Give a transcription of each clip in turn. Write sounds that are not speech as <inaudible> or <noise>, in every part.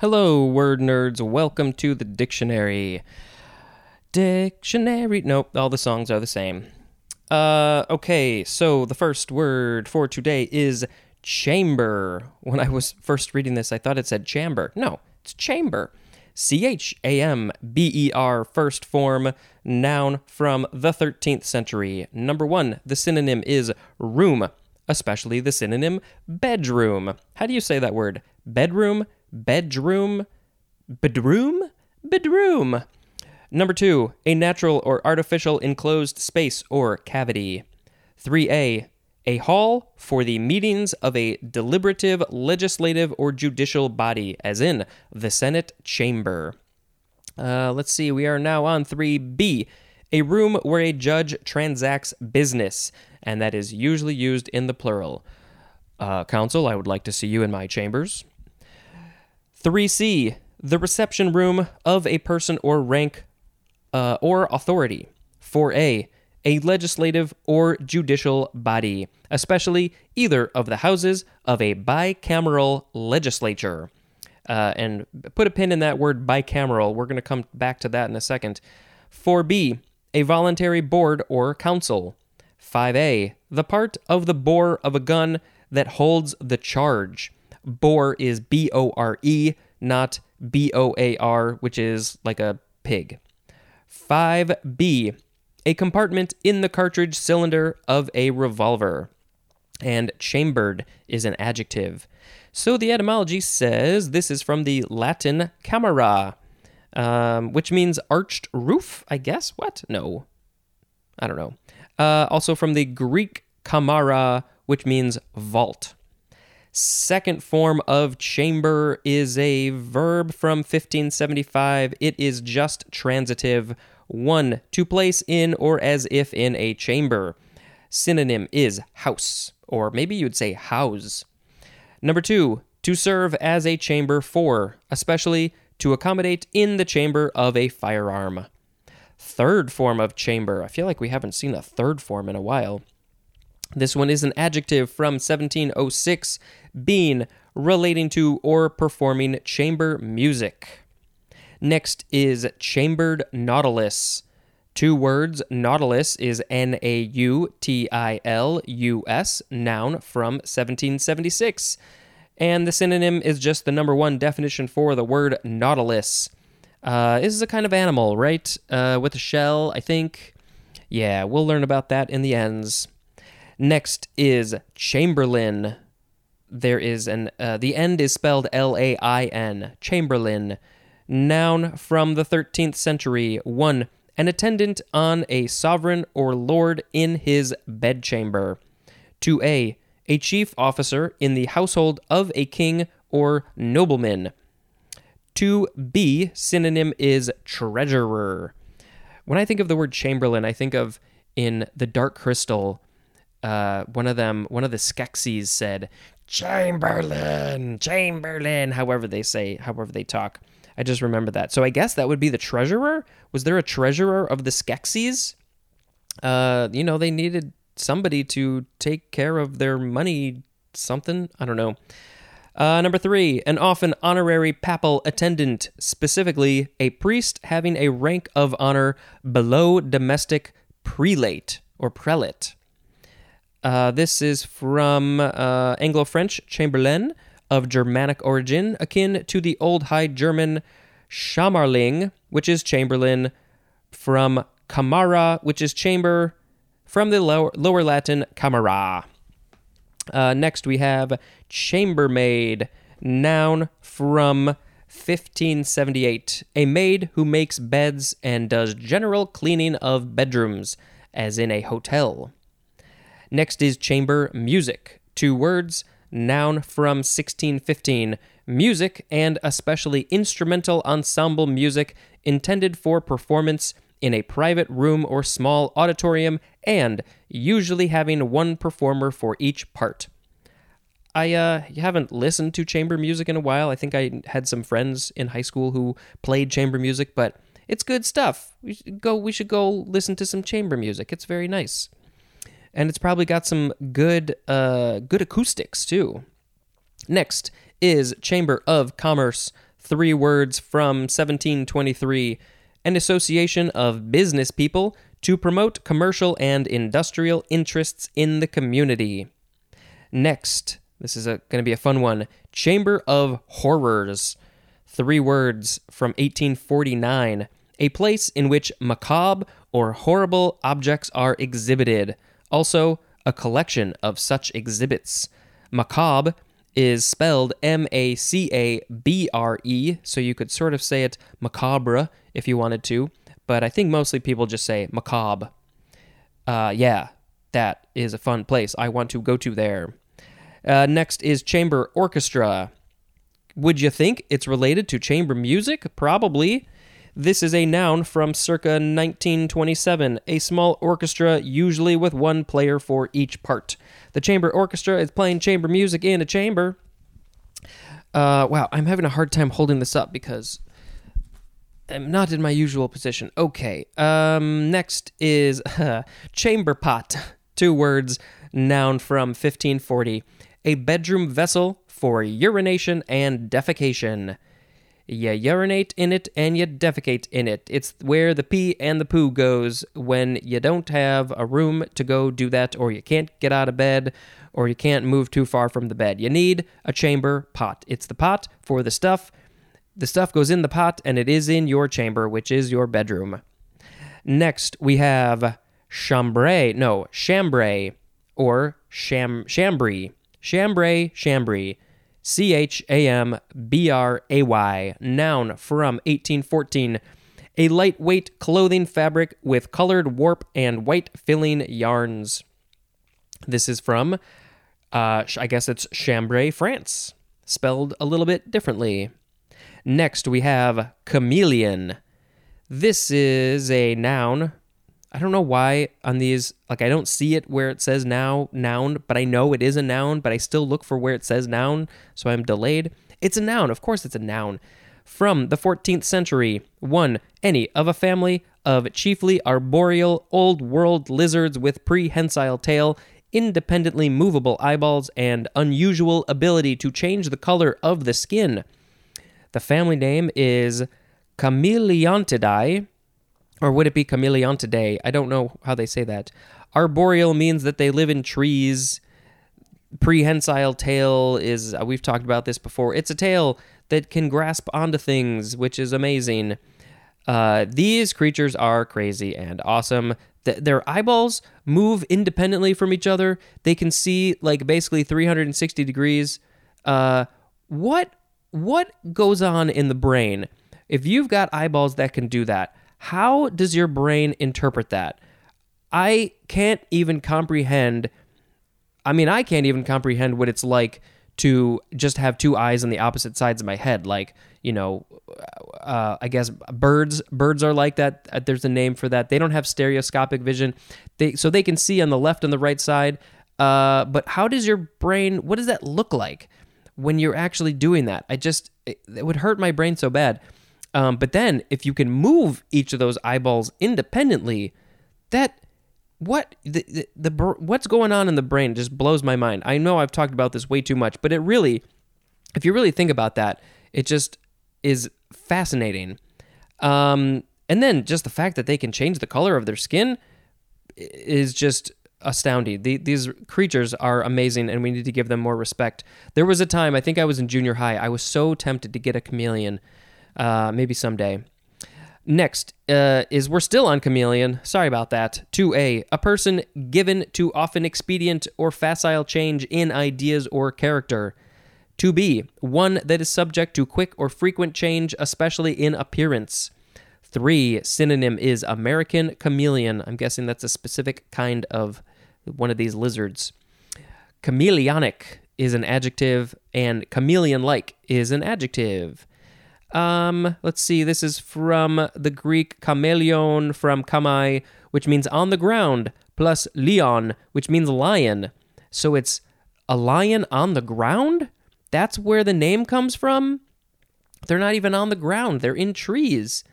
Hello, word nerds. Welcome to the dictionary. Dictionary. Nope, all the songs are the same. Uh, okay, so the first word for today is chamber. When I was first reading this, I thought it said chamber. No, it's chamber. C H A M B E R, first form, noun from the 13th century. Number one, the synonym is room, especially the synonym bedroom. How do you say that word? Bedroom, bedroom, bedroom, bedroom. Number two, a natural or artificial enclosed space or cavity. 3a, a hall for the meetings of a deliberative, legislative, or judicial body, as in the Senate chamber. Uh, let's see, we are now on 3b, a room where a judge transacts business, and that is usually used in the plural. Uh, counsel, I would like to see you in my chambers. 3c, the reception room of a person or rank uh, or authority. 4a, a legislative or judicial body, especially either of the houses of a bicameral legislature. Uh, and put a pin in that word bicameral. We're going to come back to that in a second. 4b, a voluntary board or council. 5a, the part of the bore of a gun that holds the charge. Bore is B O R E, not B O A R, which is like a pig. 5b, a compartment in the cartridge cylinder of a revolver. And chambered is an adjective. So the etymology says this is from the Latin camera, um, which means arched roof, I guess. What? No. I don't know. Uh, also from the Greek kamara, which means vault. Second form of chamber is a verb from 1575. It is just transitive. One, to place in or as if in a chamber. Synonym is house, or maybe you'd say house. Number two, to serve as a chamber for, especially to accommodate in the chamber of a firearm. Third form of chamber. I feel like we haven't seen a third form in a while. This one is an adjective from 1706, being relating to or performing chamber music. Next is chambered nautilus. Two words, nautilus is N A U T I L U S, noun from 1776. And the synonym is just the number one definition for the word nautilus. Uh, this is a kind of animal, right? Uh, with a shell, I think. Yeah, we'll learn about that in the ends. Next is Chamberlain. There is an uh, the end is spelled L A I N. Chamberlain, noun from the 13th century. One, an attendant on a sovereign or lord in his bedchamber. 2a, a chief officer in the household of a king or nobleman. 2b, synonym is treasurer. When I think of the word chamberlain, I think of in The Dark Crystal uh, one of them, one of the Skeksis said, Chamberlain, Chamberlain, however they say, however they talk. I just remember that. So I guess that would be the treasurer. Was there a treasurer of the Skeksis? Uh, you know, they needed somebody to take care of their money, something. I don't know. Uh, number three, an often honorary papal attendant, specifically a priest having a rank of honor below domestic prelate or prelate. Uh, this is from uh, Anglo French Chamberlain of Germanic origin, akin to the Old High German chamarling, which is Chamberlain, from chamara, which is chamber, from the lower, lower Latin camera. Uh, next, we have chambermaid, noun from 1578, a maid who makes beds and does general cleaning of bedrooms, as in a hotel. Next is chamber music. Two words, noun from 1615. Music, and especially instrumental ensemble music intended for performance in a private room or small auditorium, and usually having one performer for each part. I uh, haven't listened to chamber music in a while. I think I had some friends in high school who played chamber music, but it's good stuff. We should go. We should go listen to some chamber music. It's very nice and it's probably got some good uh, good acoustics too. Next is Chamber of Commerce, three words from 1723, an association of business people to promote commercial and industrial interests in the community. Next, this is going to be a fun one Chamber of Horrors. Three words from 1849, a place in which macabre or horrible objects are exhibited. Also, a collection of such exhibits. Macabre is spelled M A C A B R E, so you could sort of say it macabre if you wanted to, but I think mostly people just say macabre. Uh, yeah, that is a fun place. I want to go to there. Uh, next is chamber orchestra. Would you think it's related to chamber music? Probably. This is a noun from circa 1927, a small orchestra, usually with one player for each part. The chamber orchestra is playing chamber music in a chamber. Uh, wow, I'm having a hard time holding this up because I'm not in my usual position. Okay, um, next is uh, <laughs> chamber pot. <laughs> Two words, noun from 1540. A bedroom vessel for urination and defecation. You urinate in it and you defecate in it. It's where the pee and the poo goes when you don't have a room to go do that, or you can't get out of bed, or you can't move too far from the bed. You need a chamber pot. It's the pot for the stuff. The stuff goes in the pot and it is in your chamber, which is your bedroom. Next, we have chambray, no, chambray, or sham, chambray, chambray, chambray. C H A M B R A Y, noun from 1814. A lightweight clothing fabric with colored warp and white filling yarns. This is from, uh, I guess it's Cambrai, France, spelled a little bit differently. Next, we have chameleon. This is a noun I don't know why on these, like, I don't see it where it says now noun, but I know it is a noun, but I still look for where it says noun, so I'm delayed. It's a noun, of course, it's a noun. From the 14th century, one, any of a family of chiefly arboreal, old world lizards with prehensile tail, independently movable eyeballs, and unusual ability to change the color of the skin. The family name is Chamaeleontidae or would it be chameleon today? I don't know how they say that. Arboreal means that they live in trees. Prehensile tail is, uh, we've talked about this before. It's a tail that can grasp onto things, which is amazing. Uh, these creatures are crazy and awesome. Th- their eyeballs move independently from each other. They can see like basically 360 degrees. Uh, what what goes on in the brain if you've got eyeballs that can do that? How does your brain interpret that? I can't even comprehend. I mean, I can't even comprehend what it's like to just have two eyes on the opposite sides of my head. Like, you know, uh, I guess birds birds are like that. Uh, there's a name for that. They don't have stereoscopic vision, they so they can see on the left and the right side. Uh, but how does your brain? What does that look like when you're actually doing that? I just it, it would hurt my brain so bad. Um, but then if you can move each of those eyeballs independently, that what the, the, the what's going on in the brain just blows my mind. I know I've talked about this way too much, but it really, if you really think about that, it just is fascinating. Um, and then just the fact that they can change the color of their skin is just astounding. The, these creatures are amazing, and we need to give them more respect. There was a time, I think I was in junior high, I was so tempted to get a chameleon uh, maybe someday. Next uh, is we're still on chameleon. Sorry about that. 2a. A person given to often expedient or facile change in ideas or character. 2b. One that is subject to quick or frequent change, especially in appearance. 3. Synonym is American chameleon. I'm guessing that's a specific kind of one of these lizards. Chameleonic is an adjective, and chameleon like is an adjective. Um, let's see. This is from the Greek chameleon from kamai, which means on the ground, plus leon, which means lion. So it's a lion on the ground? That's where the name comes from? They're not even on the ground, they're in trees.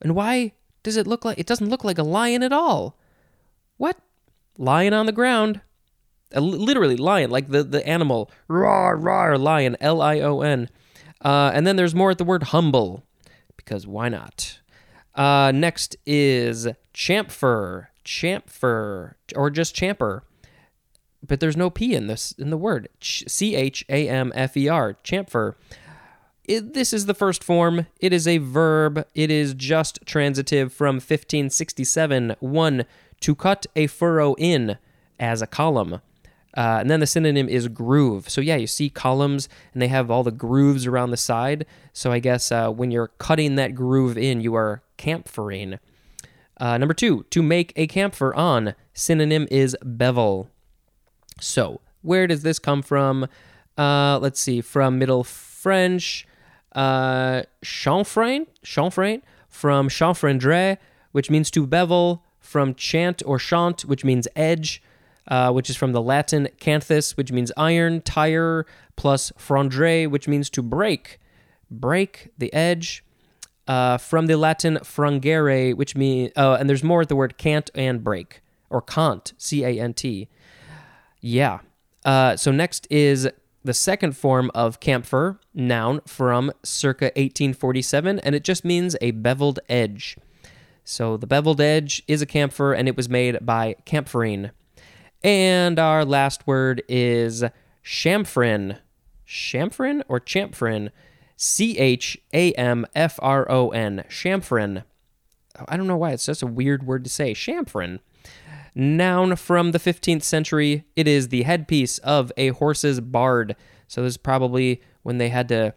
And why does it look like it doesn't look like a lion at all? What? Lion on the ground. Uh, literally lion, like the, the animal. Roar, roar, lion, L I O N. Uh, and then there's more at the word humble, because why not? Uh, next is chamfer, chamfer, or just champer. But there's no P in this in the word. C H A M F E R, chamfer. It, this is the first form. It is a verb. It is just transitive from 1567. One, to cut a furrow in as a column. Uh, and then the synonym is groove. So yeah, you see columns and they have all the grooves around the side. So I guess uh, when you're cutting that groove in, you are camphering. Uh, number two, to make a camphor on. Synonym is bevel. So where does this come from? Uh, let's see, from Middle French uh, chanfrein, chanfrein from chanfraindre, which means to bevel, from chant or chant, which means edge, uh, which is from the Latin canthus, which means iron, tire, plus frondre, which means to break, break the edge. Uh, from the Latin frangere, which means, uh, and there's more at the word cant and break, or cant, C A N T. Yeah. Uh, so next is the second form of camphor, noun, from circa 1847, and it just means a beveled edge. So the beveled edge is a camphor, and it was made by camphoring. And our last word is chamfron. Chamfron or champfrin? C H A M F R O N. Chamfron. I don't know why it's such a weird word to say. Chamfron. Noun from the 15th century. It is the headpiece of a horse's bard. So this is probably when they had to.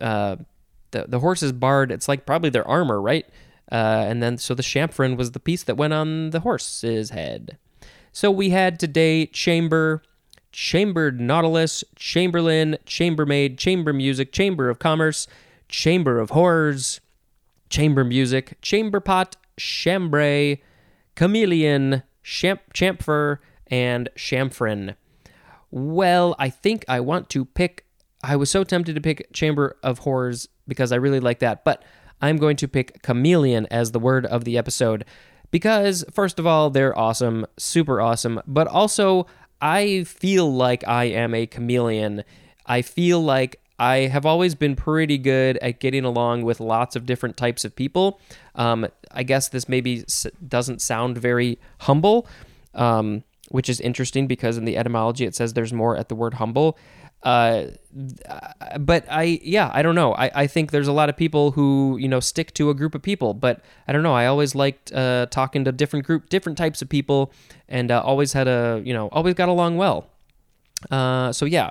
Uh, the the horse's bard. It's like probably their armor, right? Uh, and then so the chamfron was the piece that went on the horse's head. So we had today chamber, chambered nautilus, chamberlain, chambermaid, chamber music, chamber of commerce, chamber of horrors, chamber music, chamber pot, chambray, chameleon, champ, chamfer, and chamfron. Well, I think I want to pick. I was so tempted to pick Chamber of Horrors because I really like that, but I'm going to pick chameleon as the word of the episode because, first of all, they're awesome, super awesome, but also I feel like I am a chameleon. I feel like I have always been pretty good at getting along with lots of different types of people. Um, I guess this maybe doesn't sound very humble, um, which is interesting because in the etymology it says there's more at the word humble. Uh, but I, yeah, I don't know. I, I think there's a lot of people who, you know, stick to a group of people, but I don't know. I always liked uh, talking to different group, different types of people, and uh, always had a, you know, always got along well. Uh, so yeah,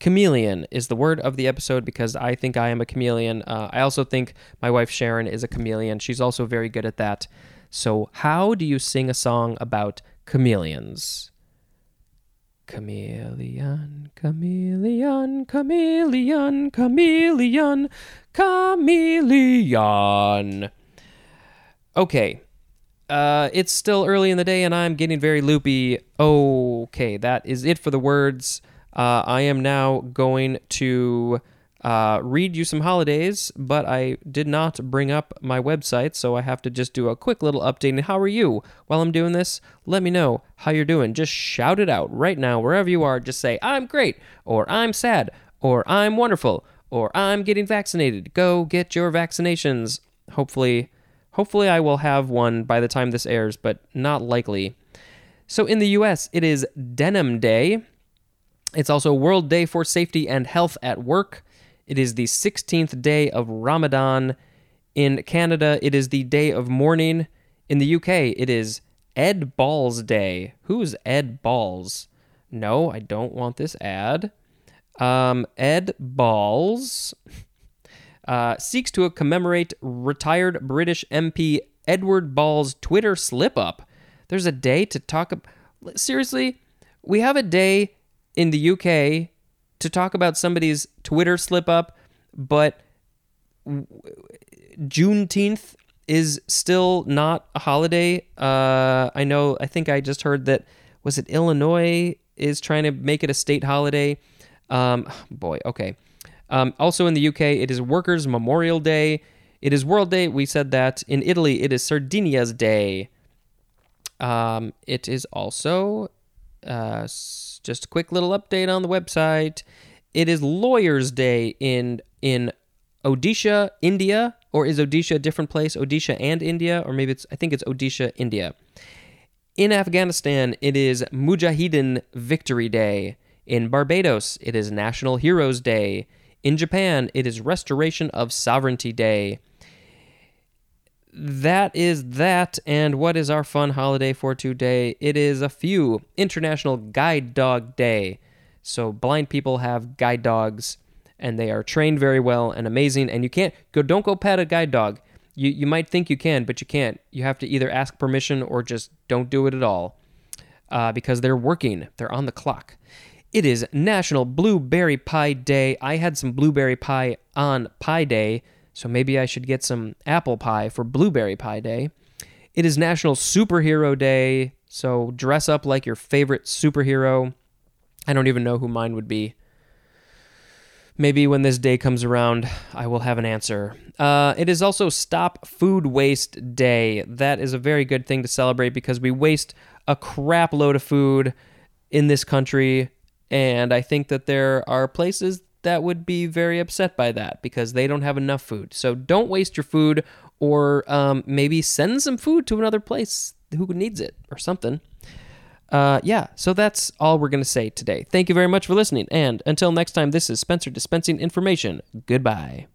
chameleon is the word of the episode because I think I am a chameleon. Uh, I also think my wife Sharon is a chameleon. She's also very good at that. So, how do you sing a song about chameleons? Chameleon, chameleon, chameleon, chameleon, chameleon. Okay. Uh, it's still early in the day and I'm getting very loopy. Okay, that is it for the words. Uh, I am now going to uh, read you some holidays, but I did not bring up my website, so I have to just do a quick little update. And how are you? While I'm doing this, let me know how you're doing. Just shout it out right now, wherever you are. Just say, I'm great, or I'm sad, or I'm wonderful, or I'm getting vaccinated. Go get your vaccinations. Hopefully, hopefully I will have one by the time this airs, but not likely. So in the US, it is Denim Day. It's also World Day for Safety and Health at Work. It is the 16th day of Ramadan. In Canada, it is the day of mourning. In the UK, it is Ed Balls Day. Who's Ed Balls? No, I don't want this ad. Um, Ed Balls <laughs> uh, seeks to commemorate retired British MP Edward Balls' Twitter slip up. There's a day to talk about. Seriously, we have a day in the UK to talk about somebody's Twitter slip up, but Juneteenth is still not a holiday. Uh, I know. I think I just heard that. Was it Illinois is trying to make it a state holiday? Um, <sighs> boy, okay. Um, also in the UK, it is Workers' Memorial Day. It is World Day. We said that. In Italy, it is Sardinia's Day. Um, it is also uh, just a quick little update on the website. It is Lawyers' Day in in Odisha, India, or is Odisha a different place? Odisha and India, or maybe it's, I think it's Odisha, India. In Afghanistan, it is Mujahideen Victory Day. In Barbados, it is National Heroes Day. In Japan, it is Restoration of Sovereignty Day. That is that. And what is our fun holiday for today? It is a few International Guide Dog Day. So blind people have guide dogs and they are trained very well and amazing and you can't go don't go pet a guide dog. You you might think you can, but you can't. You have to either ask permission or just don't do it at all. Uh, because they're working. They're on the clock. It is National Blueberry Pie Day. I had some blueberry pie on Pie Day, so maybe I should get some apple pie for Blueberry Pie Day. It is National Superhero Day, so dress up like your favorite superhero. I don't even know who mine would be. Maybe when this day comes around, I will have an answer. Uh, it is also Stop Food Waste Day. That is a very good thing to celebrate because we waste a crap load of food in this country and I think that there are places that would be very upset by that because they don't have enough food. So don't waste your food, or um, maybe send some food to another place who needs it or something. Uh, yeah, so that's all we're going to say today. Thank you very much for listening. And until next time, this is Spencer dispensing information. Goodbye.